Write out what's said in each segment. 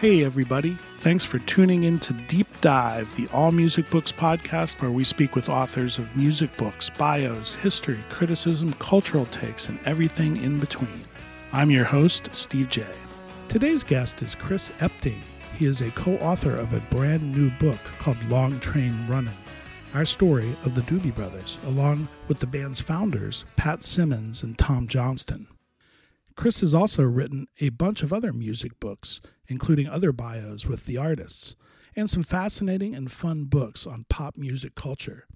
Hey, everybody. Thanks for tuning in to Deep Dive, the All Music Books podcast, where we speak with authors of music books, bios, history, criticism, cultural takes, and everything in between. I'm your host, Steve J. Today's guest is Chris Epting. He is a co author of a brand new book called Long Train Running, our story of the Doobie Brothers, along with the band's founders, Pat Simmons and Tom Johnston. Chris has also written a bunch of other music books, including other bios with the artists, and some fascinating and fun books on pop music culture.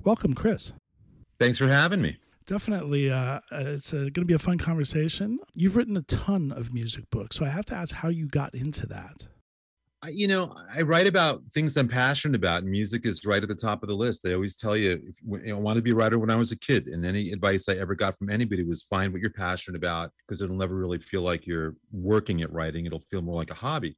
Welcome, Chris. Thanks for having me. Definitely, uh, it's going to be a fun conversation. You've written a ton of music books, so I have to ask how you got into that you know, I write about things I'm passionate about, and music is right at the top of the list. I always tell you, if you know, I wanted to be a writer when I was a kid, and any advice I ever got from anybody was find what you're passionate about because it'll never really feel like you're working at writing. It'll feel more like a hobby.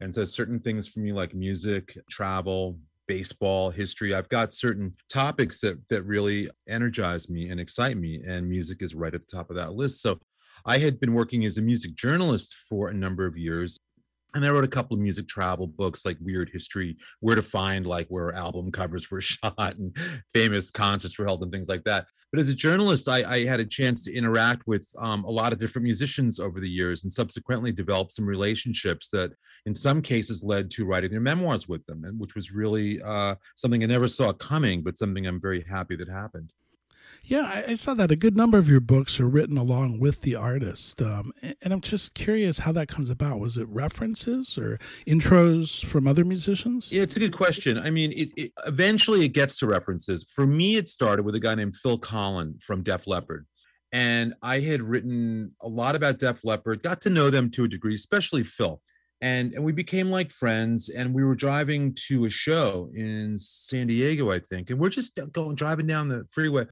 And so, certain things for me, like music, travel, baseball, history, I've got certain topics that that really energize me and excite me, and music is right at the top of that list. So. I had been working as a music journalist for a number of years and I wrote a couple of music travel books like Weird History, where to find like where album covers were shot and famous concerts were held and things like that. But as a journalist, I, I had a chance to interact with um, a lot of different musicians over the years and subsequently developed some relationships that in some cases led to writing their memoirs with them, and which was really uh, something I never saw coming, but something I'm very happy that happened. Yeah, I, saw that a good number of your books are written along with the artist, um, and I'm just curious how that comes about. Was it references or intros from other musicians? Yeah, it's a good question. I mean, it, it, eventually it gets to references. For me, it started with a guy named Phil Collen from Def Leppard, and I had written a lot about Def Leppard, got to know them to a degree, especially Phil. And, and we became like friends and we were driving to a show in san diego i think and we're just going driving down the freeway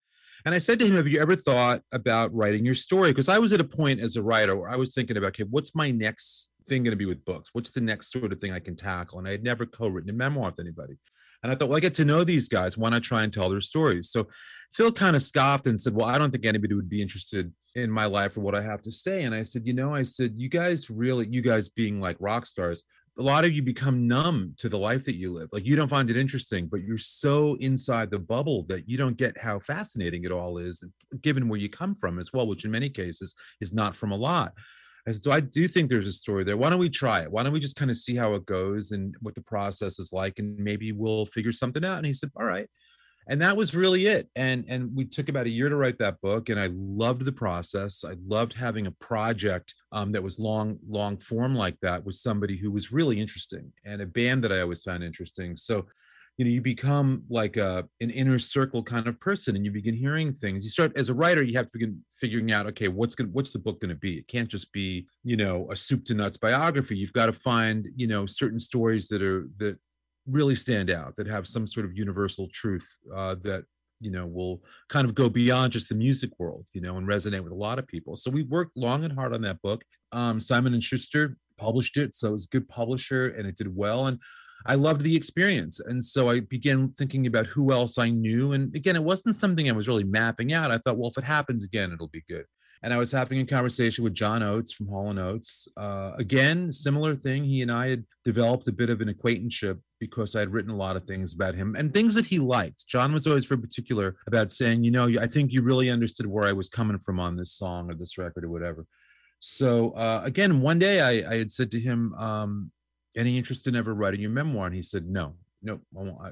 and I said to him, Have you ever thought about writing your story? Because I was at a point as a writer where I was thinking about, okay, what's my next thing going to be with books? What's the next sort of thing I can tackle? And I had never co written a memoir with anybody. And I thought, well, I get to know these guys. Why not try and tell their stories? So Phil kind of scoffed and said, Well, I don't think anybody would be interested in my life or what I have to say. And I said, You know, I said, You guys really, you guys being like rock stars, a lot of you become numb to the life that you live. Like you don't find it interesting, but you're so inside the bubble that you don't get how fascinating it all is, given where you come from as well, which in many cases is not from a lot. And so I do think there's a story there. Why don't we try it? Why don't we just kind of see how it goes and what the process is like, and maybe we'll figure something out. And he said, All right and that was really it. And and we took about a year to write that book and i loved the process. I loved having a project um, that was long long form like that with somebody who was really interesting and a band that i always found interesting. So you know you become like a an inner circle kind of person and you begin hearing things. You start as a writer you have to begin figuring out okay what's going what's the book going to be? It can't just be you know a soup to nuts biography. You've got to find you know certain stories that are that really stand out that have some sort of universal truth uh, that you know will kind of go beyond just the music world you know and resonate with a lot of people. So we worked long and hard on that book. Um, simon and schuster published it so it was a good publisher and it did well and i loved the experience. And so i began thinking about who else i knew and again it wasn't something i was really mapping out. I thought well if it happens again it'll be good and I was having a conversation with John Oates from Hall and Oates. Uh, again, similar thing. He and I had developed a bit of an acquaintanceship because I had written a lot of things about him and things that he liked. John was always very particular about saying, you know, I think you really understood where I was coming from on this song or this record or whatever. So uh, again, one day I, I, had said to him, um, "Any interest in ever writing your memoir?" And he said, "No, no,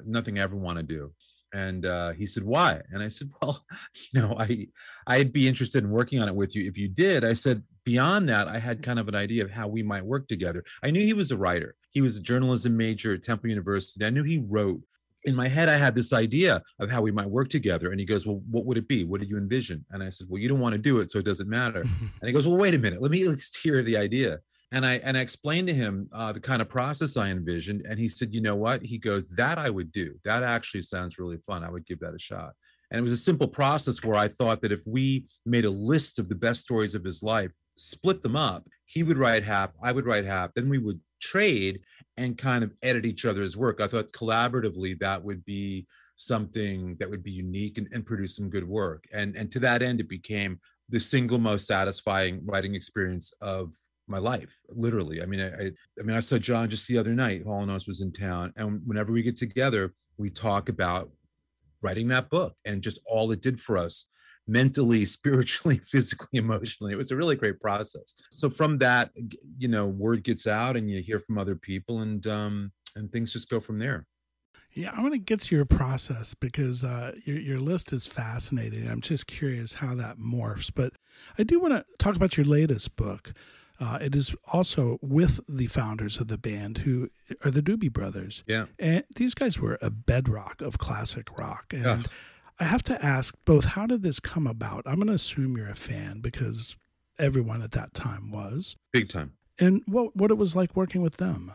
nothing I ever want to do." And uh, he said why? And i said well you know i i'd be interested in working on it with you if you did. I said beyond that i had kind of an idea of how we might work together. I knew he was a writer. He was a journalism major at temple university. I knew he wrote. In my head i had this idea of how we might work together and he goes well what would it be? What did you envision? And i said well you don't want to do it so it doesn't matter. And he goes well wait a minute. Let me at least hear the idea and I and I explained to him uh, the kind of process I envisioned, and he said, "You know what?" He goes, "That I would do. That actually sounds really fun. I would give that a shot." And it was a simple process where I thought that if we made a list of the best stories of his life, split them up, he would write half, I would write half, then we would trade and kind of edit each other's work. I thought collaboratively that would be something that would be unique and, and produce some good work. And and to that end, it became the single most satisfying writing experience of my life literally i mean I, I mean i saw john just the other night hall and Oates was in town and whenever we get together we talk about writing that book and just all it did for us mentally spiritually physically emotionally it was a really great process so from that you know word gets out and you hear from other people and um and things just go from there yeah, I want to get to your process because uh, your your list is fascinating. I'm just curious how that morphs. But I do want to talk about your latest book, uh, it is also with the founders of the band, who are the Doobie Brothers. Yeah, and these guys were a bedrock of classic rock. And Ugh. I have to ask both: How did this come about? I'm going to assume you're a fan because everyone at that time was big time. And what what it was like working with them?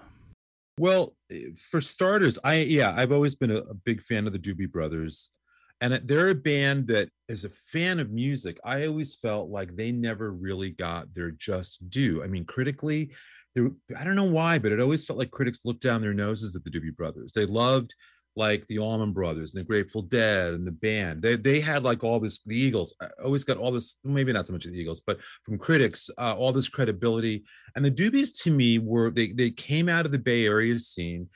Well, for starters, I yeah, I've always been a, a big fan of the Doobie Brothers and they're a band that as a fan of music i always felt like they never really got their just due. I mean critically i don't know why but it always felt like critics looked down their noses at the doobie brothers. They loved like the allman brothers and the grateful dead and the band. They, they had like all this the eagles I always got all this maybe not so much the eagles but from critics uh, all this credibility. And the doobies to me were they, they came out of the bay area scene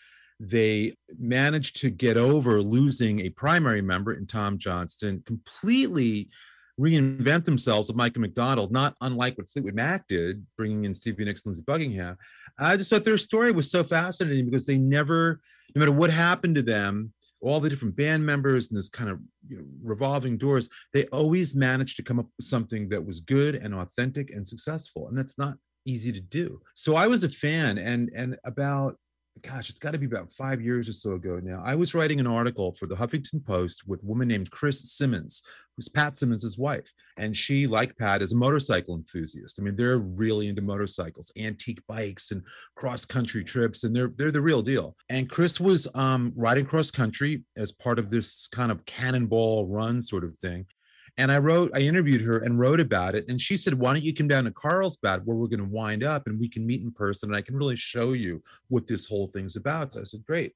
they managed to get over losing a primary member in Tom Johnston, completely reinvent themselves with Michael McDonald, not unlike what Fleetwood Mac did, bringing in Stevie Nicks and Lindsey Buckingham. I just thought their story was so fascinating because they never, no matter what happened to them, all the different band members and this kind of you know, revolving doors, they always managed to come up with something that was good and authentic and successful. And that's not easy to do. So I was a fan and and about gosh, it's got to be about five years or so ago now. I was writing an article for the Huffington Post with a woman named Chris Simmons, who's Pat Simmons' wife. And she, like Pat, is a motorcycle enthusiast. I mean, they're really into motorcycles, antique bikes, and cross country trips, and they're they're the real deal. And Chris was um, riding cross country as part of this kind of cannonball run sort of thing. And I wrote, I interviewed her and wrote about it. And she said, Why don't you come down to Carlsbad where we're going to wind up and we can meet in person and I can really show you what this whole thing's about. So I said, Great.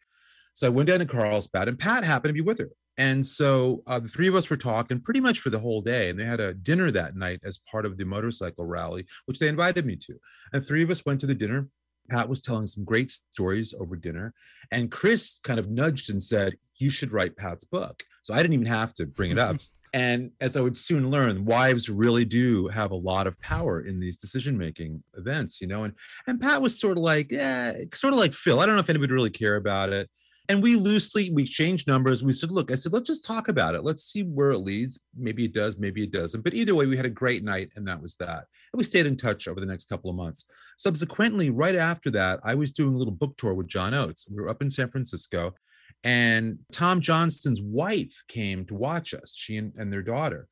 So I went down to Carlsbad and Pat happened to be with her. And so uh, the three of us were talking pretty much for the whole day. And they had a dinner that night as part of the motorcycle rally, which they invited me to. And three of us went to the dinner. Pat was telling some great stories over dinner. And Chris kind of nudged and said, You should write Pat's book. So I didn't even have to bring it up. And as I would soon learn, wives really do have a lot of power in these decision-making events, you know. And and Pat was sort of like, yeah, sort of like Phil. I don't know if anybody really care about it. And we loosely we exchanged numbers. We said, look, I said, let's just talk about it. Let's see where it leads. Maybe it does, maybe it doesn't. But either way, we had a great night, and that was that. And we stayed in touch over the next couple of months. Subsequently, right after that, I was doing a little book tour with John Oates. We were up in San Francisco, and Tom Johnston's wife came to watch us, she and, and their daughter.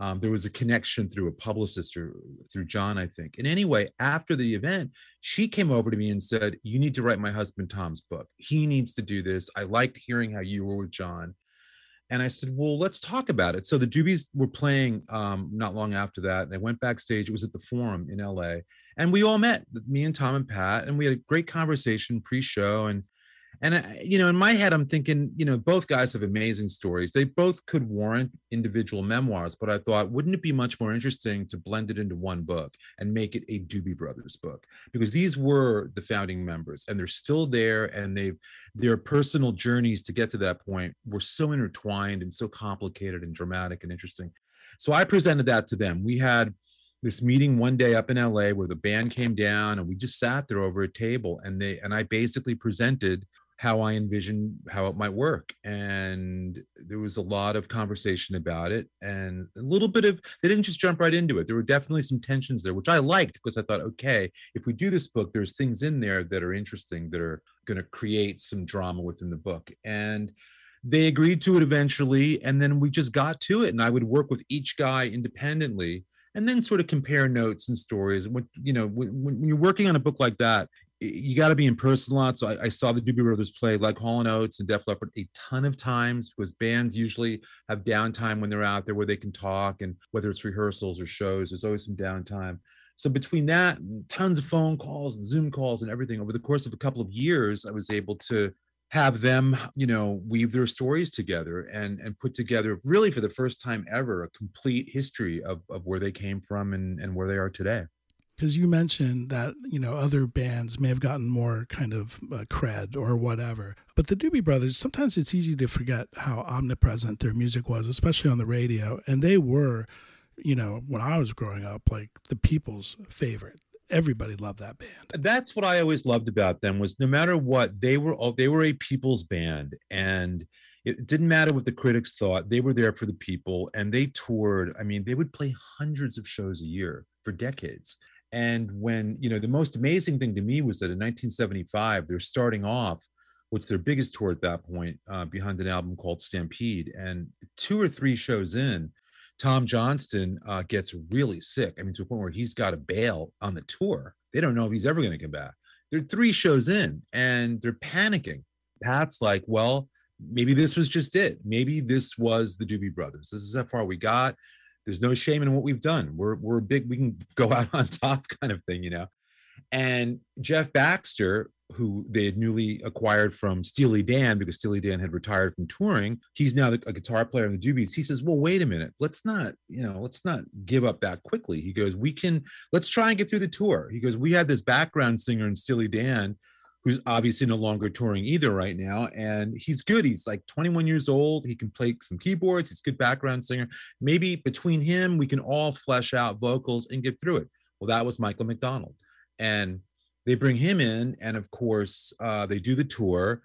Um, there was a connection through a publicist or through John, I think. And anyway, after the event, she came over to me and said, You need to write my husband Tom's book. He needs to do this. I liked hearing how you were with John. And I said, well, let's talk about it. So the Doobies were playing um, not long after that. And I went backstage. It was at the Forum in LA. And we all met, me and Tom and Pat, and we had a great conversation pre show. And and I, you know in my head i'm thinking you know both guys have amazing stories. They both could warrant individual memoirs but i thought wouldn't it be much more interesting to blend it into one book and make it a doobie brothers book? Because these were the founding members and they're still there and they've their personal journeys to get to that point were so intertwined and so complicated and dramatic and interesting. So i presented that to them. We had this meeting one day up in LA where the band came down and we just sat there over a table and they and I basically presented how I envisioned how it might work. And there was a lot of conversation about it and a little bit of, they didn't just jump right into it. There were definitely some tensions there, which I liked because I thought, okay, if we do this book, there's things in there that are interesting that are going to create some drama within the book. And they agreed to it eventually. And then we just got to it. And I would work with each guy independently and then sort of compare notes and stories. When you know, when, when, you're working on a book like that, you got to be in person a lot. So I, I, saw the Doobie Brothers play like Hall and Oates and Def Leppard a ton of times because bands usually have downtime when they're out there where they can talk and whether it's rehearsals or shows, there's always some downtime. So between that, tons of phone calls and Zoom calls and everything over the course of a couple of years, I was able to have them, you know, weave their stories together and and put together really for the first time ever a complete history of, of where they came from and, and where they are today because you mentioned that you know other bands may have gotten more kind of uh, cred or whatever. But the doobie brothers sometimes it's easy to forget how omnipresent their music was especially on the radio. And they were you know when i was growing up like the people's favorite. Everybody loved that band. That's what i always loved about them was no matter what they were all they were a people's band. And it didn't matter what the critics thought they were there for the people. And they toured i mean they would play hundreds of shows a year for decades and when, you know, the most amazing thing to me was that in 1975, they're starting off what's their biggest tour at that point uh, behind an album called Stampede. And two or three shows in, Tom Johnston uh, gets really sick. I mean, to a point where he's got to bail on the tour. They don't know if he's ever going to come back. They're three shows in and they're panicking. Pat's like, well, maybe this was just it. Maybe this was the Doobie Brothers. This is how far we got there's no shame in what we've done. We're we're big. We can go out on top, kind of thing, you know. And Jeff Baxter, who they had newly acquired from Steely Dan because Steely Dan had retired from touring, he's now a guitar player in the Doobies. He says, "Well, wait a minute. Let's not, you know, let's not give up that quickly." He goes, "We can. Let's try and get through the tour." He goes, "We had this background singer in Steely Dan." Who's obviously no longer touring either right now. And he's good. He's like 21 years old. He can play some keyboards. He's a good background singer. Maybe between him, we can all flesh out vocals and get through it. Well, that was Michael McDonald. And they bring him in. And of course, uh, they do the tour.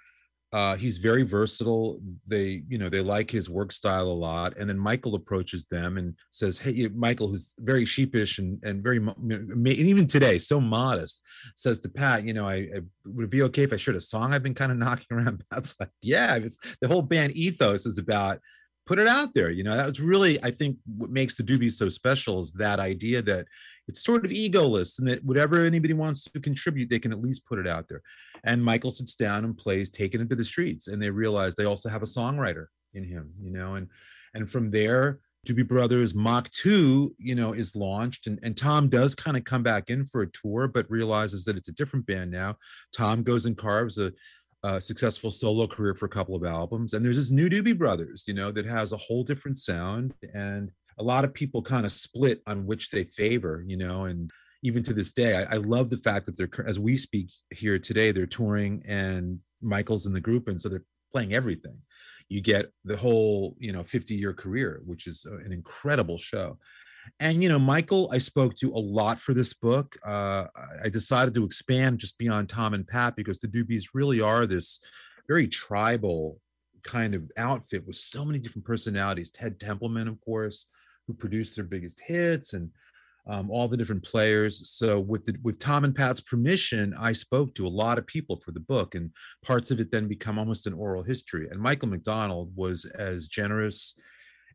Uh, he's very versatile. They, you know, they like his work style a lot. And then Michael approaches them and says, "Hey, Michael, who's very sheepish and and very, and even today, so modest, says to Pat, you know, I, I would it be okay if I shared a song I've been kind of knocking around." Pat's like, "Yeah." The whole band ethos is about put it out there. You know, that was really, I think, what makes the Doobies so special is that idea that it's sort of egoless and that whatever anybody wants to contribute, they can at least put it out there. And Michael sits down and plays "Take It Into the Streets," and they realize they also have a songwriter in him. You know, and and from there. Doobie Brothers Mach 2, you know, is launched and, and Tom does kind of come back in for a tour, but realizes that it's a different band now. Tom goes and carves a uh, successful solo career for a couple of albums. And there's this new Doobie Brothers, you know, that has a whole different sound. And a lot of people kind of split on which they favor, you know, and even to this day, I, I, love the fact that they're, as we speak here today, they're touring and Michael's in the group. And so they're playing everything. You get the whole, you know, 50 year career, which is an incredible show. And you know, Michael, I spoke to a lot for this book. Uh, I decided to expand just beyond Tom and Pat because the Doobies really are this very tribal kind of outfit with so many different personalities. Ted Templeman, of course, who produced their biggest hits, and um, all the different players. So with the with Tom and Pat's permission, I spoke to a lot of people for the book, and parts of it then become almost an oral history. And Michael McDonald was as generous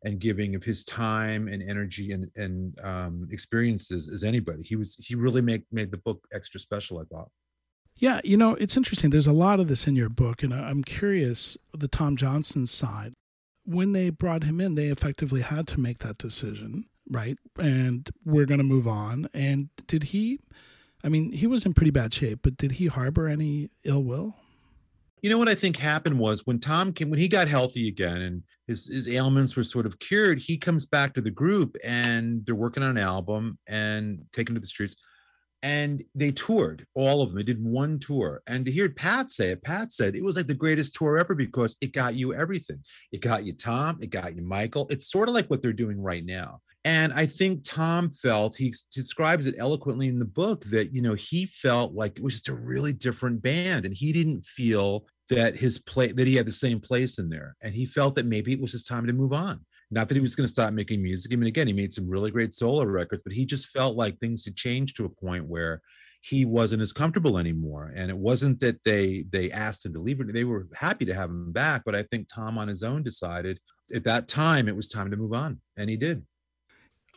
and giving of his time and energy and and um, experiences as anybody. He was he really made made the book extra special. I thought. Yeah, you know, it's interesting. There's a lot of this in your book, and I'm curious the Tom Johnston side. when they brought him in, they effectively had to make that decision, right? And we're going to move on. And did he? I mean, he was in pretty bad shape, but did he harbor any ill will? You know what I think happened was when Tom came, when he got healthy again and his, his ailments were sort of cured, he comes back to the group and they're working on an album and taking to the streets. And they toured, all of them. They did one tour. And to hear Pat say it, Pat said it was like the greatest tour ever because it got you everything. It got you Tom, it got you Michael. It's sort of like what they're doing right now. And I think Tom felt he describes it eloquently in the book that you know he felt like it was just a really different band, and he didn't feel that his play that he had the same place in there, and he felt that maybe it was his time to move on. Not that he was going to stop making music. I mean, again, he made some really great solo records, but he just felt like things had changed to a point where he wasn't as comfortable anymore and it wasn't that they they asked him to leave they were happy to have him back but i think tom on his own decided at that time it was time to move on and he did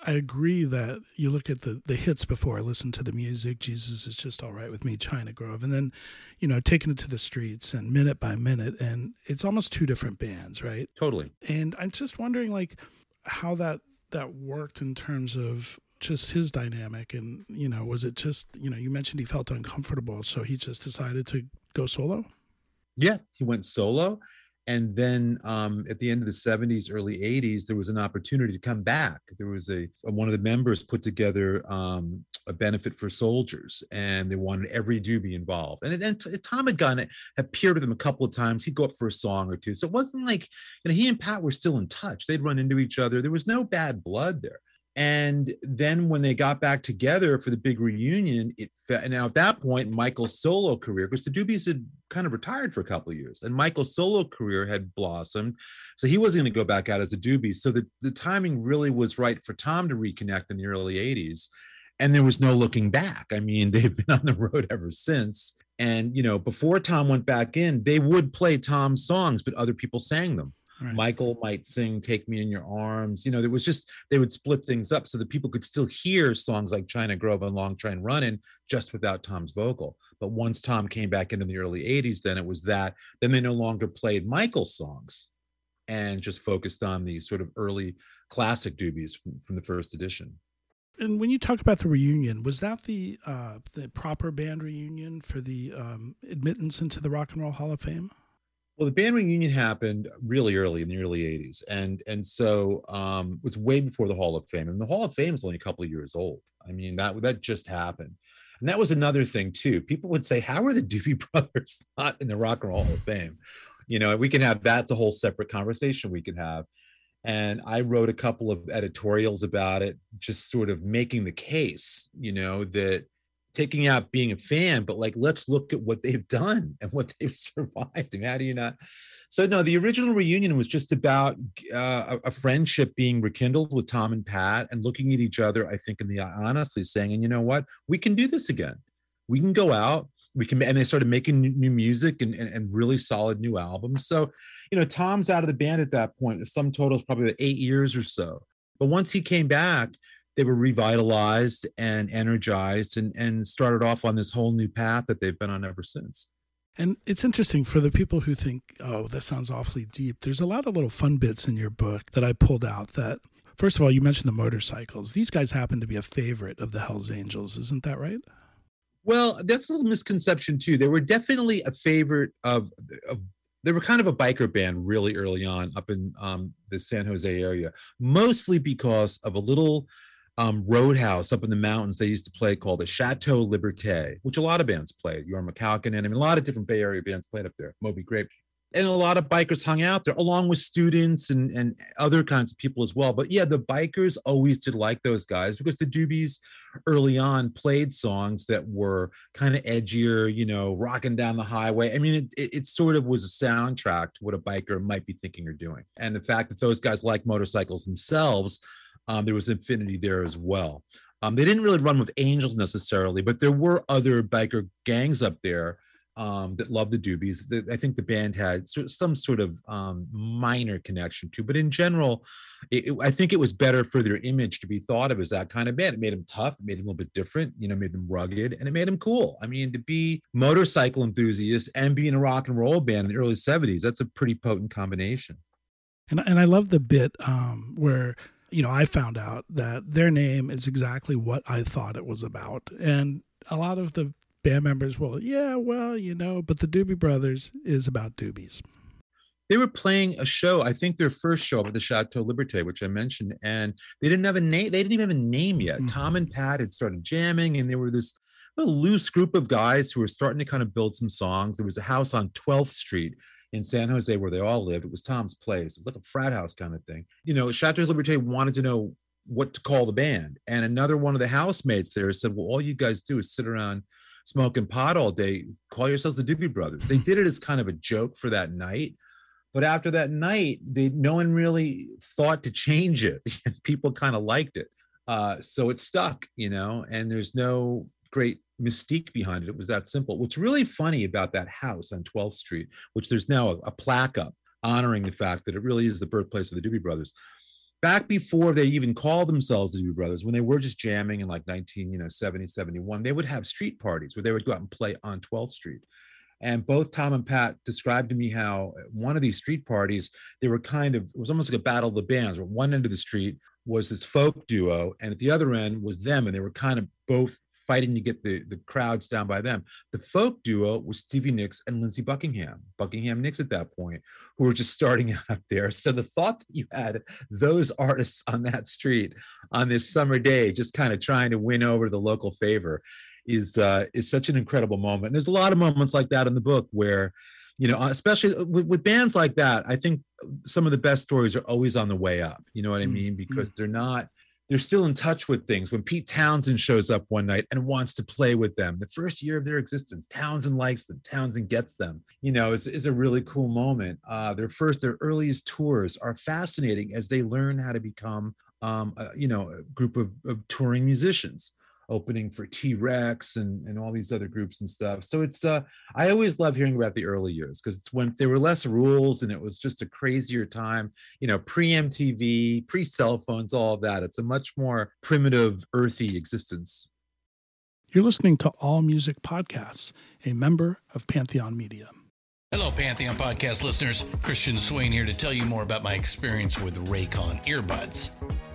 I agree that you look at the, the hits before I listen to the music, Jesus is just all right with me, China Grove, and then, you know, taking it to the streets and minute by minute, and it's almost two different bands, right? Totally. And I'm just wondering, like, how that that worked in terms of just his dynamic, and you know, was it just you know, you mentioned he felt uncomfortable, so he just decided to go solo. Yeah, he went solo, and then um, at the end of the 70s early 80s there was an opportunity to come back. There was a, one of the members put together um, a benefit for soldiers and they wanted every doobie involved. And, and tom had gone appeared with him a couple of times. He'd go up for a song or two. So it wasn't like you know he and pat were still in touch. They'd run into each other. There was no bad blood there and then when they got back together for the big reunion, it now at that point, Michael's solo career, because the Doobies had kind of retired for a couple of years, and Michael's solo career had blossomed. So he wasn't going to go back out as a Doobie. So the, the timing really was right for Tom to reconnect in the early 80s. And there was no looking back. I mean, they've been on the road ever since. And, you know, before Tom went back in, they would play Tom's songs, but other people sang them. Right. Michael might sing Take Me in Your Arms. You know, there was just, they would split things up so that people could still hear songs like China Grove and Long Train Running just without Tom's vocal. But once Tom came back into the early 80s, then it was that, then they no longer played Michael's songs and just focused on the sort of early classic doobies from, from the first edition. And when you talk about the reunion, was that the uh, the proper band reunion for the um, admittance into the Rock and Roll Hall of Fame? Well, the band reunion happened really early in the early '80s, and and so um, it was way before the Hall of Fame. And the Hall of Fame is only a couple of years old. I mean that that just happened, and that was another thing too. People would say, "How are the Doobie Brothers not in the Rock and Roll Hall of Fame?" You know, we can have that's a whole separate conversation we could have. And I wrote a couple of editorials about it, just sort of making the case, you know, that taking out being a fan, but like let's look at what they've done and what they've survived. And how do you not? So no, the original reunion was just about uh, a, friendship being rekindled with Tom and Pat, and looking at each other. I think in the honestly saying, and you know what, we can do this again. We can go out. We can, and they started making new music and, and, and really solid new albums. So, you know, Tom's out of the band at that point. Some total is probably eight years or so. But once he came back, they were revitalized and energized and, and started off on this whole new path that they've been on ever since. And it's interesting for the people who think, oh, that sounds awfully deep. There's a lot of little fun bits in your book that I pulled out that, first of all, you mentioned the motorcycles. These guys happen to be a favorite of the Hells Angels. Isn't that right? Well, that's a little misconception, too. They were definitely a favorite of, of they were kind of a biker band really early on up in um, the San Jose area, mostly because of a little um, roadhouse up in the mountains they used to play called the Chateau Liberté, which a lot of bands played. Jorma Kaukonen, I mean, a lot of different Bay Area bands played up there, Moby Grape. And a lot of bikers hung out there, along with students and, and other kinds of people as well. But yeah, the bikers always did like those guys because the Doobies early on played songs that were kind of edgier, you know, rocking down the highway. I mean, it, it, it, sort of was a soundtrack to what a biker might be thinking or doing. And the fact that those guys like motorcycles themselves um, there was Infinity there as well. Um, they didn't really run with Angels necessarily, but there were other biker gangs up there um, that loved the Doobies. I think the band had some sort of um, minor connection to, but in general, it, it, I think it was better for their image to be thought of as that kind of band. It made them tough, it made them a little bit different, you know, made them rugged, and it made them cool. I mean, to be motorcycle enthusiasts and being a rock and roll band in the early 70s, that's a pretty potent combination. And and I love the bit um, where you know I found out that their name is exactly what I thought it was about, and a lot of the band members will, yeah, well, you know, but the Doobie Brothers is about doobies. They were playing a show, I think their first show at the Chateau Liberté, which I mentioned, and they didn't have a name. They didn't even have a name yet. Mm-hmm. Tom and Pat had started jamming, and they were this a loose group of guys who were starting to kind of build some songs. There was a house on 12th Street in San Jose where they all lived. It was Tom's place. It was like a frat house kind of thing. You know, Chateau Liberté wanted to know what to call the band. And another one of the housemates there said, Well, all you guys do is sit around smoking pot all day. Call yourselves the Doobie Brothers. They did it as kind of a joke for that night. But after that night, they no one really thought to change it. People kind of liked it. Uh, so it stuck, you know, and there's no great mystique behind it. It was that simple. What's really funny about that house on 12th Street, which there's now a, a plaque up honoring the fact that it really is the birthplace of the Doobie Brothers. Back before they even called themselves the Doobie Brothers, when they were just jamming in like 19, you know, 70, 71, they would have street parties where they would go out and play on 12th Street. And both Tom and Pat described to me how one of these street parties, they were kind of, it was almost like a battle of the bands. Where one end of the street was this folk duo, and at the other end was them, and they were kind of both fighting to get the, the crowds down by them. The folk duo was Stevie Nicks and Lindsey Buckingham, Buckingham Nicks at that point, who were just starting out there. So the thought that you had those artists on that street on this summer day, just kind of trying to win over the local favor, is uh, is such an incredible moment. And there's a lot of moments like that in the book where you know especially with, with, bands like that i think some of the best stories are always on the way up you know what i mm, mean because mm-hmm. they're not they're still in touch with things. When Pete Townshend shows up one night and wants to play with them, the first year of their existence, Townshend likes them, Townshend gets them, you know, is, is a really cool moment. Uh, their first, their earliest tours are fascinating as they learn how to become, um, a, you know, a group of, of touring musicians opening for T-Rex and, and all these other groups and stuff. So it's uh I always love hearing about the early years because it's when there were less rules and it was just a crazier time, you know, pre-MTV, pre-cell phones, all of that. It's a much more primitive, earthy existence. You're listening to All Music Podcasts, a member of Pantheon Media. Hello, Pantheon Podcast listeners. Christian Swain here to tell you more about my experience with Raycon earbuds.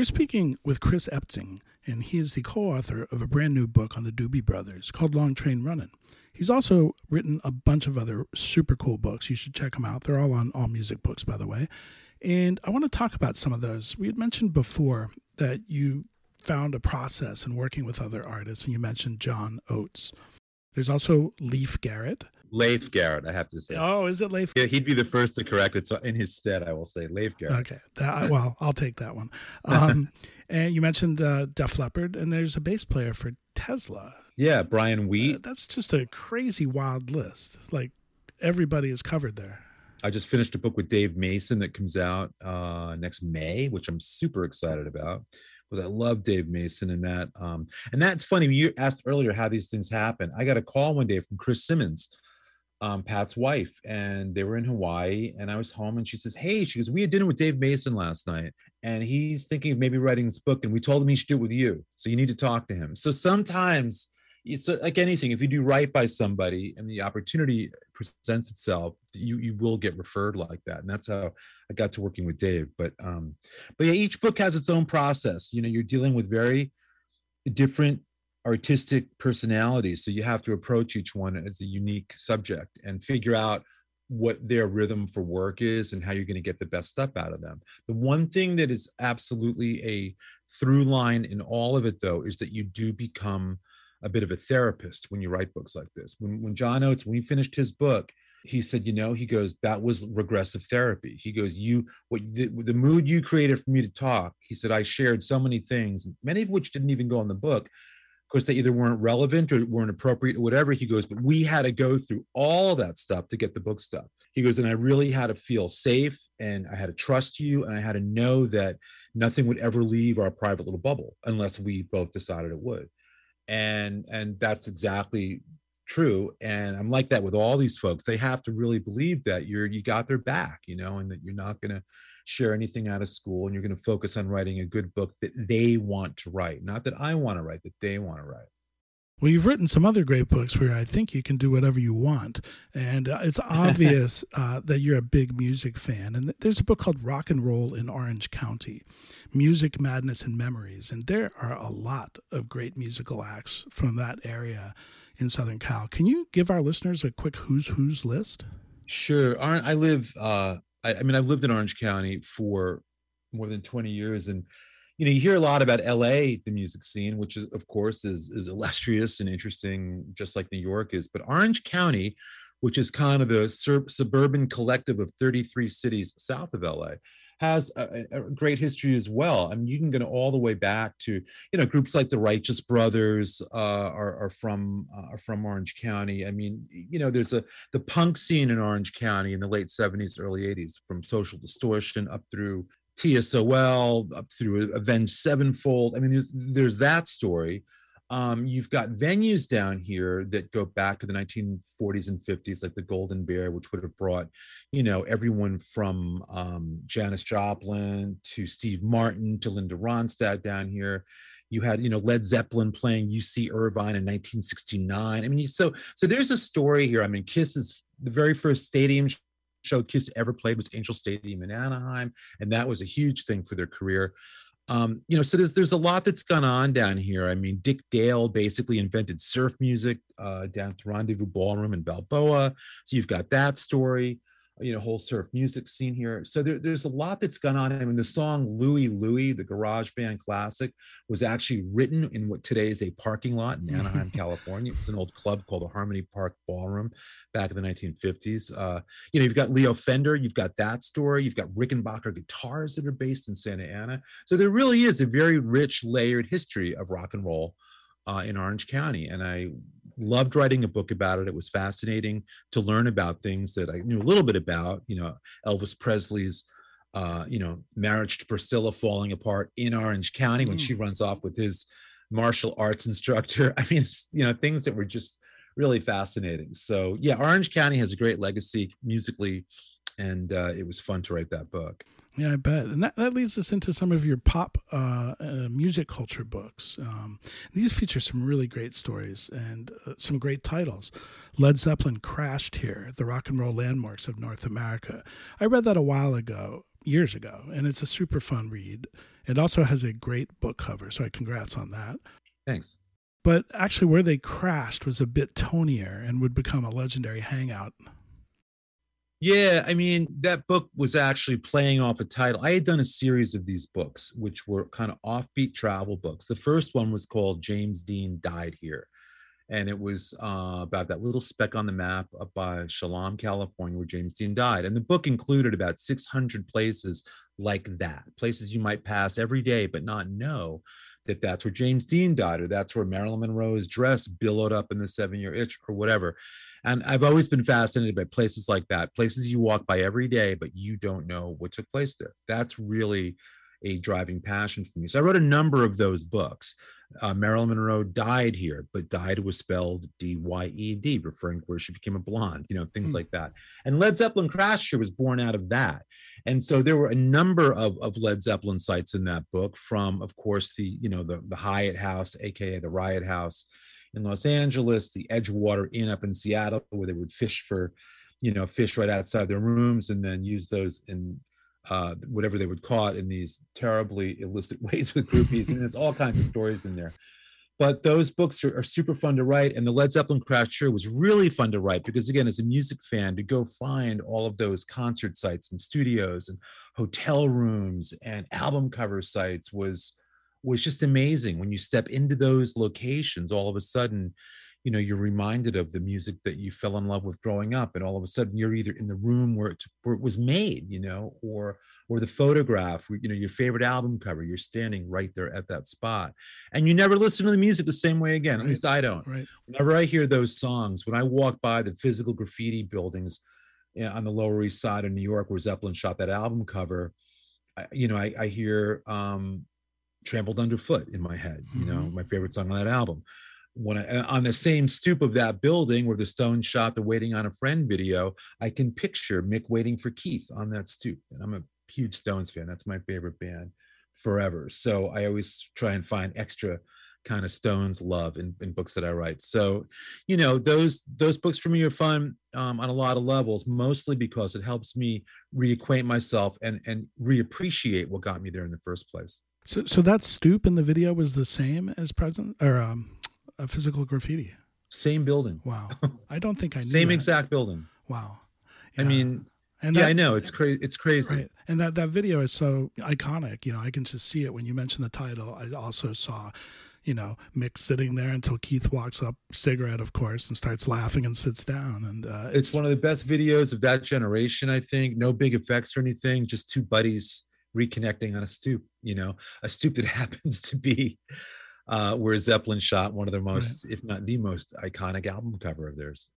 We're speaking with Chris Epting, and he is the co author of a brand new book on the Doobie Brothers called Long Train Running. He's also written a bunch of other super cool books. You should check them out. They're all on All Music Books, by the way. And I want to talk about some of those. We had mentioned before that you found a process in working with other artists, and you mentioned John Oates. There's also Leaf Garrett, Leif Garrett, I have to say. Oh, is it Leif? Yeah, he'd be the first to correct it. So in his stead, I will say Leif Garrett. Okay, that, well, I'll take that one. Um, and you mentioned uh, Def Leppard, and there's a bass player for Tesla. Yeah, Brian Wheat. Uh, that's just a crazy wild list. Like everybody is covered there. I just finished a book with Dave Mason that comes out uh, next May, which I'm super excited about because I love Dave Mason and that. Um, and that's funny. You asked earlier how these things happen. I got a call one day from Chris Simmons um, Pat's wife, and they were in Hawaii, and I was home, and she says, "Hey," she goes, "We had dinner with Dave Mason last night, and he's thinking of maybe writing this book, and we told him he should do it with you, so you need to talk to him." So sometimes it's like anything if you do right by somebody and the opportunity presents itself you you will get referred like that and that's how i got to working with dave but um but yeah each book has its own process you know you're dealing with very different artistic personalities so you have to approach each one as a unique subject and figure out what their rhythm for work is and how you're going to get the best stuff out of them. The one thing that is absolutely a through line in all of it, though, is that you do become a bit of a therapist when you write books like this. When when John Oates, when he finished his book, he said, you know, he goes, that was regressive therapy. He goes, you what the, the mood you created for me to talk. He said, I shared so many things, many of which didn't even go in the book. Course, they either weren't relevant or weren't appropriate or whatever. He goes, but we had to go through all that stuff to get the book stuff. He goes, and I really had to feel safe and I had to trust you and I had to know that nothing would ever leave our private little bubble unless we both decided it would and and that's exactly true and i'm like that with all these folks they have to really believe that you're you got their back you know and that you're not going to share anything out of school and you're going to focus on writing a good book that they want to write not that i want to write that they want to write well, you've written some other great books where I think you can do whatever you want. And uh, it's obvious uh, that you're a big music fan. And there's a book called Rock and Roll in Orange County Music, Madness, and Memories. And there are a lot of great musical acts from that area in Southern Cal. Can you give our listeners a quick who's who's list? Sure. I live, uh, I, I mean, I've lived in Orange County for more than 20 years. And you know you hear a lot about la the music scene which is of course is is illustrious and interesting just like new york is but orange county which is kind of the sur- suburban collective of 33 cities south of la has a, a, great history as well i mean you can go all the way back to you know groups like the righteous brothers uh, are, are, from uh, are from orange county i mean you know there's a the punk scene in orange county in the late 70s early 80s from social distortion up through TSOL up through Avenged Sevenfold. I mean, there's there's that story. Um, you've got venues down here that go back to the 1940s and 50s, like the Golden Bear, which would have brought, you know, everyone from um, Janis Joplin to Steve Martin to Linda Ronstadt down here. You had, you know, Led Zeppelin playing UC Irvine in 1969. I mean, so so there's a story here. I mean, Kiss is the very first stadium show Kiss ever played was Angel Stadium in Anaheim, and that was a huge thing for their career. Um, you know, so there's there's a lot that's gone on down here. I mean, Dick Dale basically invented surf music uh, down at the Rendezvous Ballroom in Balboa. So you've got that story you know whole surf music scene here. So there, there's a lot that's gone on. I mean the song louie louie the garage band classic was actually written in what today is a parking lot in anaheim california. It's an old club called the harmony park ballroom back in the 1950s uh, you know you've got leo fender you've got that story you've got rickenbacker guitars that are based in santa ana. So there really is a very rich layered history of rock and roll uh, in orange county. And i loved writing a book about it. It was fascinating to learn about things that I knew a little bit about, you know, Elvis Presley's, uh, you know, marriage to Priscilla falling apart in Orange County when mm. she runs off with his martial arts instructor. I mean, you know, things that were just really fascinating. So, yeah, Orange County has a great legacy musically, and uh, it was fun to write that book. Yeah, I bet. And that, that leads us into some of your pop uh, uh, music culture books. Um, these feature some really great stories and uh, some great titles. Led Zeppelin crashed here, the rock and roll landmarks of North America. I read that a while ago, years ago, and it's a super fun read. It also has a great book cover, so I congrats on that. Thanks. But actually, where they crashed was a bit tonier and would become a legendary hangout yeah, I mean, that book was actually playing off a title. I had done a series of these books, which were kind of offbeat travel books. The first one was called James Dean Died Here. And it was uh, about that little speck on the map up by Cholame, California, where James Dean died. And the book included about 600 places like that, places you might pass every day but not know that that's where James Dean died, or that's where Marilyn Monroe's dress billowed up in the seven year itch, or whatever. And I've always been fascinated by places like that, places you walk by every day, but you don't know what took place there. That's really a driving passion for me. So I wrote a number of those books. Uh, Marilyn Monroe died here, but died was spelled D Y E D, referring to where she became a blonde, you know, things mm. like that. And Led Zeppelin Crash Here was born out of that. And so there were a number of, of Led Zeppelin sites in that book, from, of course, the, you know, the, the Hyatt House, aka the Riot House in Los Angeles, the Edgewater Inn up in Seattle, where they would fish for, you know, fish right outside their rooms and then use those in uh, whatever they would caught in these terribly illicit ways with groupies. and there's all kinds of stories in there. But those books are, are, super fun to write. And the Led Zeppelin Crashed Here was really fun to write because, again, as a music fan, to go find all of those concert sites and studios and hotel rooms and album cover sites was was just amazing. When you step into those locations, all of a sudden, you know you're reminded of the music that you fell in love with growing up and all of a sudden you're either in the room where it, where it was made you know or or the photograph you know your favorite album cover you're standing right there at that spot and you never listen to the music the same way again right. at least i don't right whenever i hear those songs when i walk by the physical graffiti buildings on the lower east side of new york where zeppelin shot that album cover you know i, I hear um trampled underfoot in my head you know mm-hmm. my favorite song on that album when I, uh, on the same stoop of that building where the Stones shot the "Waiting on a Friend" video, I can picture Mick waiting for Keith on that stoop. And I'm a huge Stones fan. That's my favorite band forever. So I always try and find extra kind of Stones love in, in books that I write. So, you know, those those books for me are fun um, on a lot of levels, mostly because it helps me reacquaint myself and and reappreciate what got me there in the first place. So, so that stoop in the video was the same as present or um, a physical graffiti. Same building. Wow. I don't think I knew. Same that. exact building. Wow. Yeah. I mean, and yeah, that, I know it's crazy. It's crazy. Right. And that that video is so iconic. You know, I can just see it when you mention the title. I also saw, you know, Mick sitting there until Keith walks up, cigarette, of course, and starts laughing and sits down. And uh, it's, it's one of the best videos of that generation. I think no big effects or anything, just two buddies reconnecting on a stoop. You know, a stoop that happens to be uh, where Zeppelin shot one of their most, right. if not the most iconic album cover of theirs.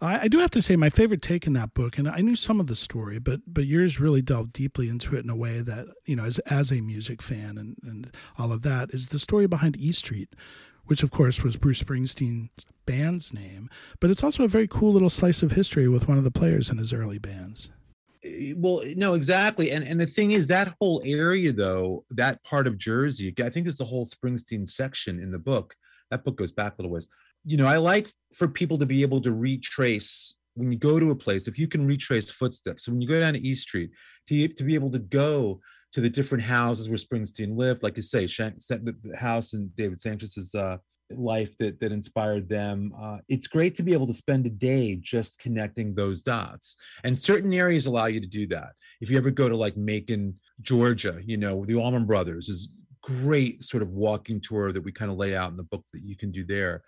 I, I, do have to say my favorite take in that book, and I knew some of the story, but but yours really delved deeply into it in a way that you know, as as a music fan and and all of that, is the story behind E Street, which of course was Bruce Springsteen's band's name, but it's also a very cool little slice of history with one of the players in his early bands. Well no exactly and and the thing is that whole area though that part of jersey i think it's the whole springsteen section in the book. That book goes back a little ways. You know i like for people to be able to retrace when you go to a place if you can retrace footsteps so when you go down to east street to, to be able to go to the different houses where springsteen lived like you say Shank, the house in david sancious's uh, life that that inspired them. Uh, it's great to be able to spend a day just connecting those dots, and certain areas allow you to do that. If you ever go to like Macon, Georgia, you know the Allman Brothers is great sort of walking tour that we kind of lay out in the book that you can do there.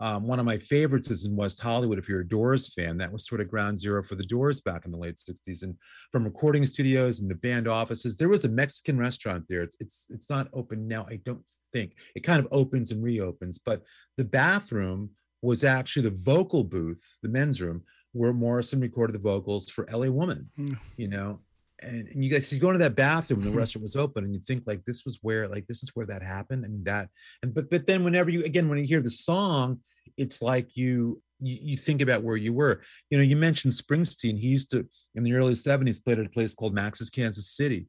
Um, one of my favorites is in West Hollywood. If you're a Doors fan, that was sort of ground zero for the Doors back in the late '60s. And from recording studios and the band offices, there was a Mexican restaurant there. It's it's it's not open now, I don't think. It kind of opens and reopens, but the bathroom was actually the vocal booth, the men's room, where Morrison recorded the vocals for "L.A. Woman." Mm. You know, and, and you guys you go into that bathroom and the restaurant was open and you think like this was where like this is where that happened I mean that and but but then whenever you again when you hear the song it's like you, you you think about where you were. You know you mentioned springsteen. He used to in the early 70s played at a place called max's kansas city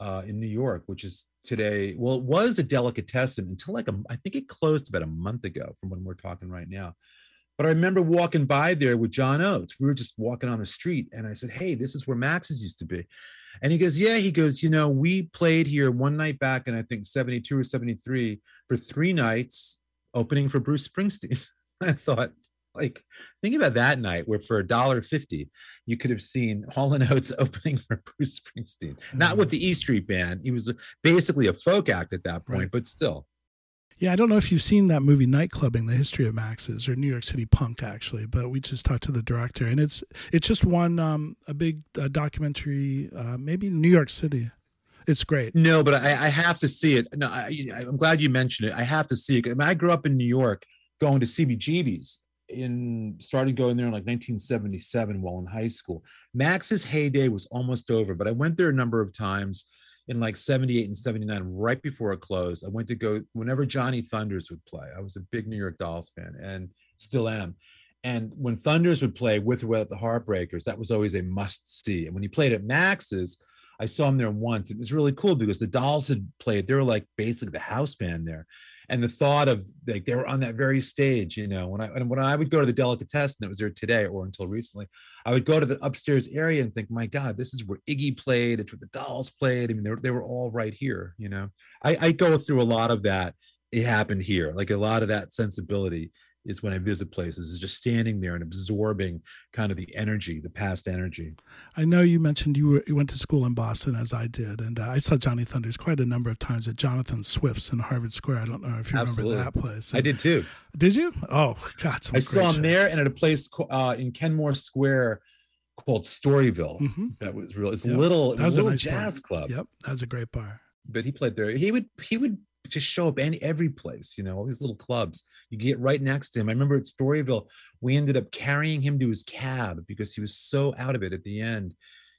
uh, in new york which is today well it was a delicatessen until like a, i think it closed about a month ago from when we're talking right now but I remember walking by there with John Oates. We were just walking on the street, and I said, "Hey, this is where Max's used to be." And he goes, "Yeah." He goes, "You know, we played here one night back in I think '72 or '73 for three nights, opening for Bruce Springsteen. I thought, like, think about that night where for a dollar fifty, you could have seen Hall and Oates opening for Bruce Springsteen. Not with the E Street Band. He was basically a folk act at that point, right. but still. Yeah, I don't know if you've seen that movie Nightclubbing: The History of Max's or New York City Punk, actually, but we just talked to the director, and it's it's just one um, a big uh, documentary, uh, maybe New York City. It's great. No, but I, I have to see it. No, I, am glad you mentioned it. I have to see it. I, mean, I grew up in New York, going to CBGB's in started going there in like 1977 while in high school. Max's heyday was almost over, but I went there a number of times. In like 78 and 79, right before it closed. I went to go whenever Johnny Thunders would play. I was a big New York Dolls fan and still am. And when Thunders would play with or without the Heartbreakers, that was always a must see. And when he played at Max's, I saw him there once. It was really cool because the Dolls had played. They were like basically the house band there, and the thought of like they were on that very stage. You know, when I and when I would go to the delicatessen that was there today or until recently, I would go to the upstairs area and think, my God, this is where Iggy played. It's where the Dolls played. I mean, they were, they were all right here. You know, I, I go through a lot of that. It happened here, like a lot of that sensibility is when I visit places, is just standing there and absorbing kind of the energy, the past energy. I know you mentioned you, were, you went to school in Boston, as I did, and uh, I saw Johnny Thunders quite a number of times at Jonathan Swift's in Harvard Square. I don't know if you Absolutely. remember that place. And I did too. Did you? Oh God, I saw him there and at a place uh, in Kenmore Square called Storyville. Mm-hmm. That was real. It's yep. little, that was a little nice jazz bar. club. Yep, that was a great bar. But he played there. He would he would just show up any every place, you know, all these little clubs. You get right next to him. I remember at Storyville, we ended up carrying him to his cab because he was so out of it at the end.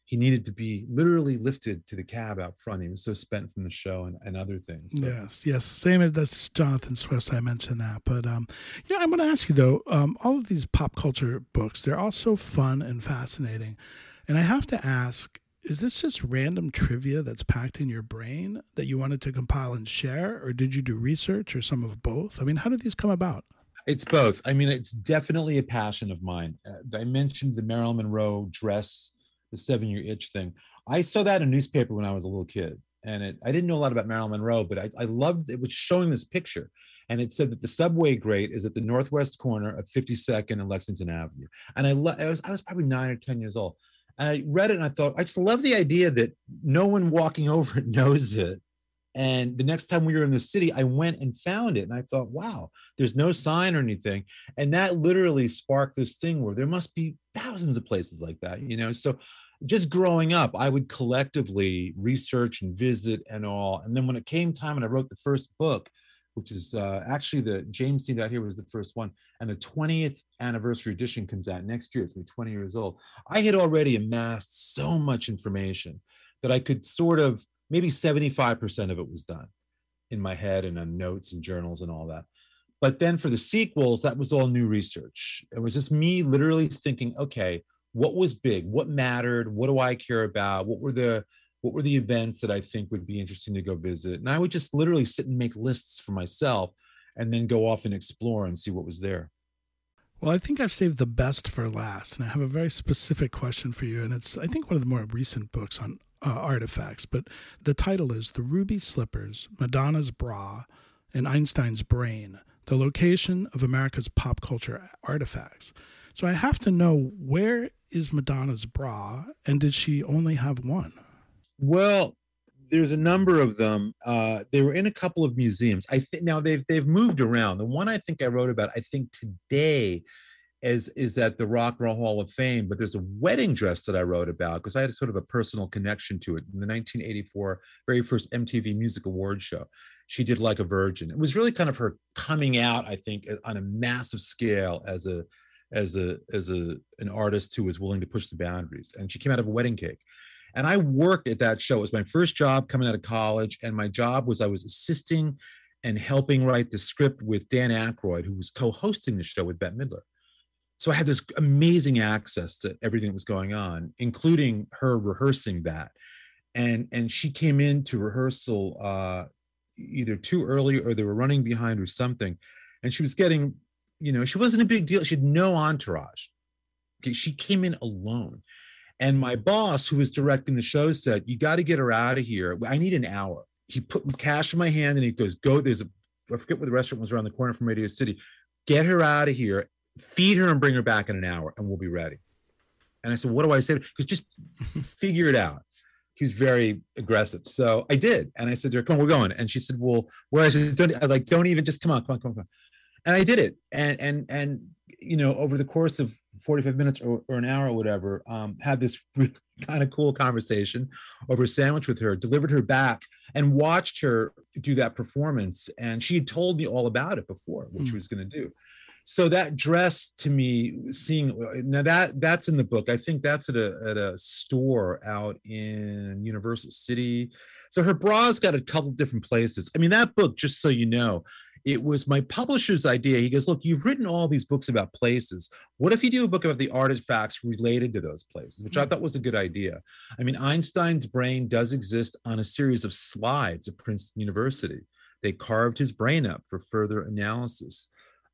He needed to be literally lifted to the cab out front. He was so spent from the show and, and other things. But, yes, yes. Same as that's Jonathan Swift. I mentioned that. But um, you know, I'm to ask you though, um, all of these pop culture books, they're all so fun and fascinating. And I have to ask, is this just random trivia that's packed in your brain that you wanted to compile and share, or did you do research or some of both? I mean, how did these come about? It's both. I mean, it's definitely a passion of mine. Uh, I mentioned the Marilyn Monroe dress, the seven year itch thing. I saw that in a newspaper when I was a little kid. And it, I didn't know a lot about Marilyn Monroe, but I, I loved it was showing this picture. And it said that the subway grate is at the northwest corner of 52nd and Lexington Avenue. And I, lo- I, was, I was probably nine or 10 years old. And I read it and I thought, I just love the idea that no one walking over it knows it. And the next time we were in the city, I went and found it. And I thought, wow, there's no sign or anything. And that literally sparked this thing where there must be thousands of places like that, you know? So just growing up, I would collectively research and visit and all. And then when it came time and I wrote the first book, which is uh, actually the James Dean Died Here was the first one, and the 20th anniversary edition comes out next year. It's gonna be 20 years old. I had already amassed so much information that I could sort of maybe 75% of it was done in my head and on notes and journals and all that. But then for the sequels, that was all new research. It was just me literally thinking, okay, what was big? What mattered? What do I care about? What were the what were the events that I think would be interesting to go visit? And I would just literally sit and make lists for myself and then go off and explore and see what was there. Well, I think I've saved the best for last, and I have a very specific question for you. And it's, I think, one of the more recent books on uh, artifacts, but the title is The Ruby Slippers, Madonna's Bra, and Einstein's Brain The Location of America's Pop Culture Artifacts. So I have to know where is Madonna's bra, and did she only have one? Well, there's a number of them. Uh, they were in a couple of museums. I think now they've they've moved around. The one I think I wrote about, I think today, is is at the Rock and Roll Hall of Fame. But there's a wedding dress that I wrote about because I had sort of a personal connection to it in the 1984 very first MTV Music Awards show. She did like a virgin. It was really kind of her coming out, I think, on a massive scale as a as a as a an artist who was willing to push the boundaries. And she came out of a wedding cake. And I worked at that show. It was my first job coming out of college. And my job was I was assisting and helping write the script with Dan Aykroyd, who was co hosting the show with Bette Midler. So I had this amazing access to everything that was going on, including her rehearsing that. And, and she came in to rehearsal uh, either too early or they were running behind or something. And she was getting, you know, she wasn't a big deal. She had no entourage. Okay, she came in alone and my boss, who was directing the show, said, You got to get her out of here. I need an hour. He put cash in my hand and he goes, Go, there's a, I forget where the restaurant was around the corner from Radio City. Get her out of here, feed her and bring her back in an hour and we'll be ready. And I said, What do I say? Because just figure it out. He was very aggressive. So I did. And I said to her, Come on, we're going. And she said, Well, where I said, Don't I like, don't even just come on, come on, come on. Come on. And I did it. And and and you know, over the course of 45 minutes or, or an hour or whatever, um, had this really kind of cool conversation over a sandwich with her, delivered her back, and watched her do that performance. And she had told me all about it before, what mm. she was going to do. so that dress to me seeing now that that's in the book i think that's at a at a store out in universal city so her bra's got a couple different places i mean that book just so you know it was my publisher's idea he goes look you've written all these books about places what if you do a book about the artifacts related to those places which i hmm. thought was a good idea i mean einstein's brain does exist on a series of slides at princeton university they carved his brain up for further analysis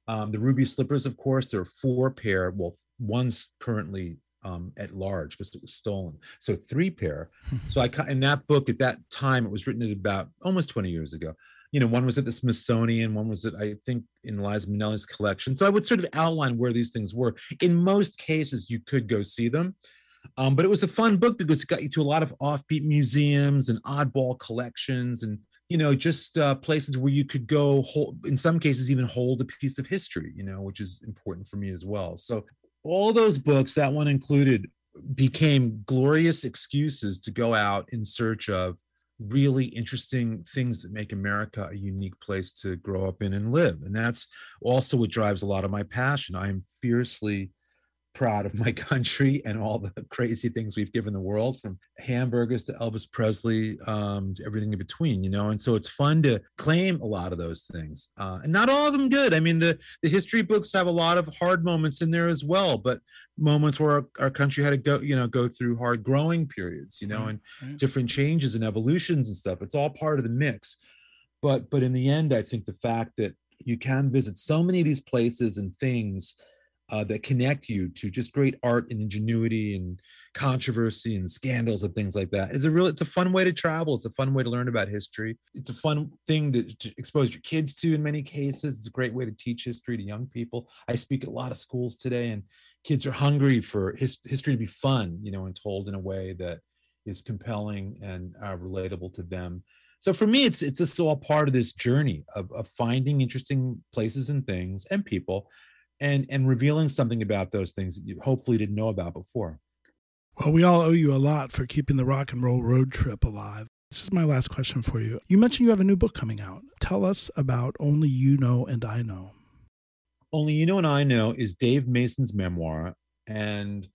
um, the ruby slippers, of course, there are four pair. Well, one's currently um, at large because it was stolen. So three pair. so I in that book at that time, it was written at about almost 20 years ago. You know, one was at the Smithsonian, one was at I think in Liza Minnelli's collection. So I would sort of outline where these things were. In most cases, you could go see them. Um, but it was a fun book because it got you to a lot of offbeat museums and oddball collections and you know just uh, places where you could go hold in some cases even hold a piece of history you know which is important for me as well so all those books that one included became glorious excuses to go out in search of really interesting things that make america a unique place to grow up in and live and that's also what drives a lot of my passion. I am fiercely proud of my country and all the crazy things we've given the world from hamburgers to elvis presley um, to everything in between you know? And so it's fun to claim a lot of those things uh, and not all of them good. I mean the, the history books have a lot of hard moments in there as well but moments where our, our country had to go you know go through hard growing periods you know and different changes and evolutions and stuff. It's all part of the mix. But but in the end i think the fact that you can visit so many of these places and things uh, that connect you to just great art and ingenuity and controversy and scandals and things like that. It's a real, it's a fun way to travel. It's a fun way to learn about history. It's a fun thing to, to expose your kids to in many cases. It's a great way to teach history to young people. I speak at a lot of schools today, and kids are hungry for his, history to be fun, you know, and told in a way that is compelling and uh, relatable to them. So for me, it's it's just all part of this journey of, of finding interesting places and things and people and and revealing something about those things that you hopefully didn't know about before. Well, we all owe you a lot for keeping the rock and roll road trip alive. This is my last question for you. You mentioned you have a new book coming out. Tell us about Only You Know and I Know. Only You Know and I Know is Dave Mason's memoir. And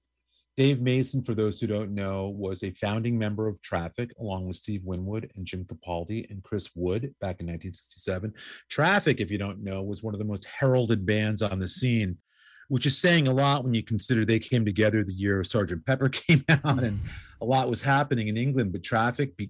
Dave Mason, for those who don't know, was a founding member of Traffic, along with Steve Winwood and Jim Capaldi and Chris Wood back in 1967. Traffic, if you don't know, was one of the most heralded bands on the scene, which is saying a lot when you consider they came together the year Sergeant Pepper came out and a lot was happening in England. But Traffic,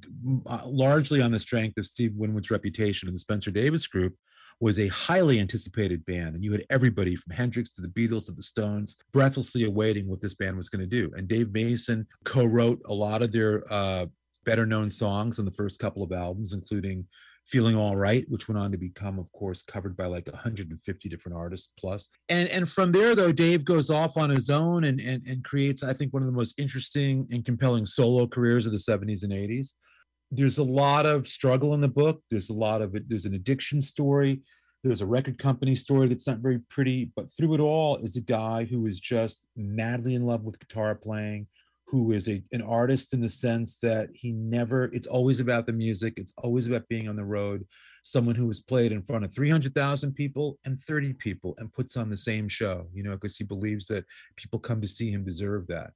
uh, largely on the strength of Steve Winwood's reputation and the Spencer Davis Group, was a highly anticipated band. And you had everybody from Hendrix to the Beatles to the Stones breathlessly awaiting what this band was going to do. And Dave Mason co wrote a lot of their uh, better known songs on the first couple of albums, including Feeling All Right, which went on to become, of course, covered by like 150 different artists plus. And and from there, though, Dave goes off on his own and and, and creates, I think, one of the most interesting and compelling solo careers of the 70s and 80s there's a lot of struggle in the book. There's a lot of it. There's an addiction story. There's a record company story that's not very pretty, but through it all is a guy who is just madly in love with guitar playing, who is a, an artist in the sense that he never, it's always about the music. It's always about being on the road. Someone who has played in front of 300,000 people and 30 people and puts on the same show, you know, because he believes that people come to see him deserve that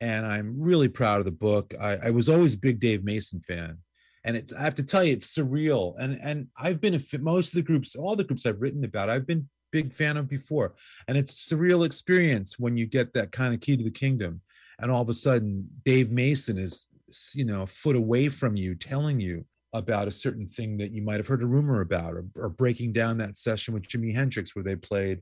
and I'm really proud of the book. I, I, was always a big Dave Mason fan, and it's I have to tell you, it's surreal. And and I've been a most of the groups, all the groups I've written about, I've been big fan of before, and it's surreal experience when you get that kind of key to the kingdom, and all of a sudden Dave Mason is you know a foot away from you, telling you about a certain thing that you might have heard a rumor about, or, or breaking down that session with Jimi Hendrix where they played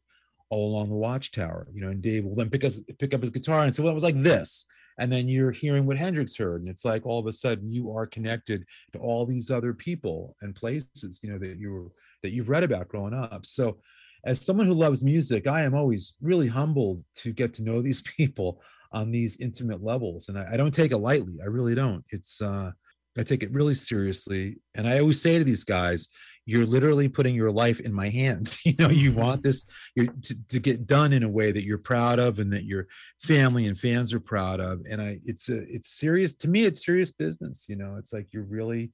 all along the watchtower, you know, and Dave will then pick us pick up his guitar and say, well, it was like this. And then you're hearing what Hendrix heard. And it's like all of a sudden you are connected to all these other people and places, you know, that you were that you've read about growing up. So as someone who loves music, I am always really humbled to get to know these people on these intimate levels. And I, I don't take it lightly. I really don't. It's uh I take it really seriously. And I always say to these guys, you're literally putting your life in my hands. You know, you want this to, to, get done in a way that you're proud of and that your family and fans are proud of. And I, it's a, it's serious to me. It's serious business. You know, it's like you're really,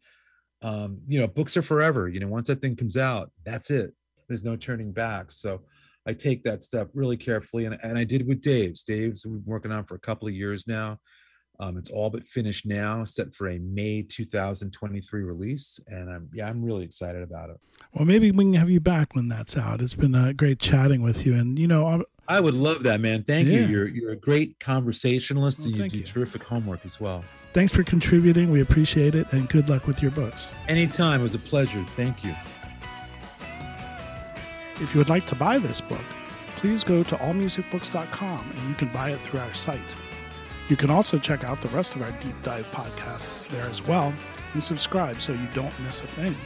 um, you know, books are forever. You know, once that thing comes out, that's it. There's no turning back. So I take that step really carefully, and, and I did with Dave's. Dave's we've been working on for a couple of years now. Um, it's all but finished now, set for a May 2023 release, and I'm yeah, I'm really excited about it. Well, maybe we can have you back when that's out. It's been uh, great chatting with you, and you know, I'm, I would love that, man. Thank Yeah. you. You're you're a great conversationalist, Well, and you do you. terrific homework as well. thanks for contributing. We appreciate it, and good luck with your books. Anytime, it was a pleasure. Thank you. If you would like to buy this book, please go to allmusicbooks.com and you can buy it through our site. You can also check out the rest of our deep dive podcasts there as well and subscribe so you don't miss a thing.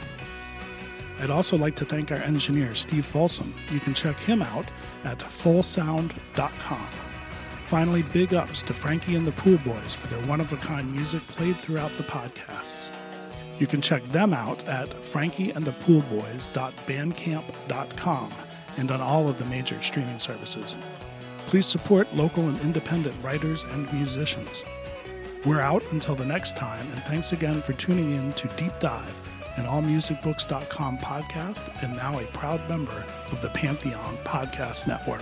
I'd also like to thank our engineer, Steve Folsom. You can check him out at fullsound.com. Finally, big ups to Frankie and the Pool Boys for their one of a kind music played throughout the podcasts. You can check them out at frankieandthepoolboys.bandcamp.com and on all of the major streaming services. Please support local and independent writers and musicians. We're out until the next time, and thanks again for tuning in to Deep Dive, an allmusicbooks.com podcast and now a proud member of the Pantheon Podcast Network.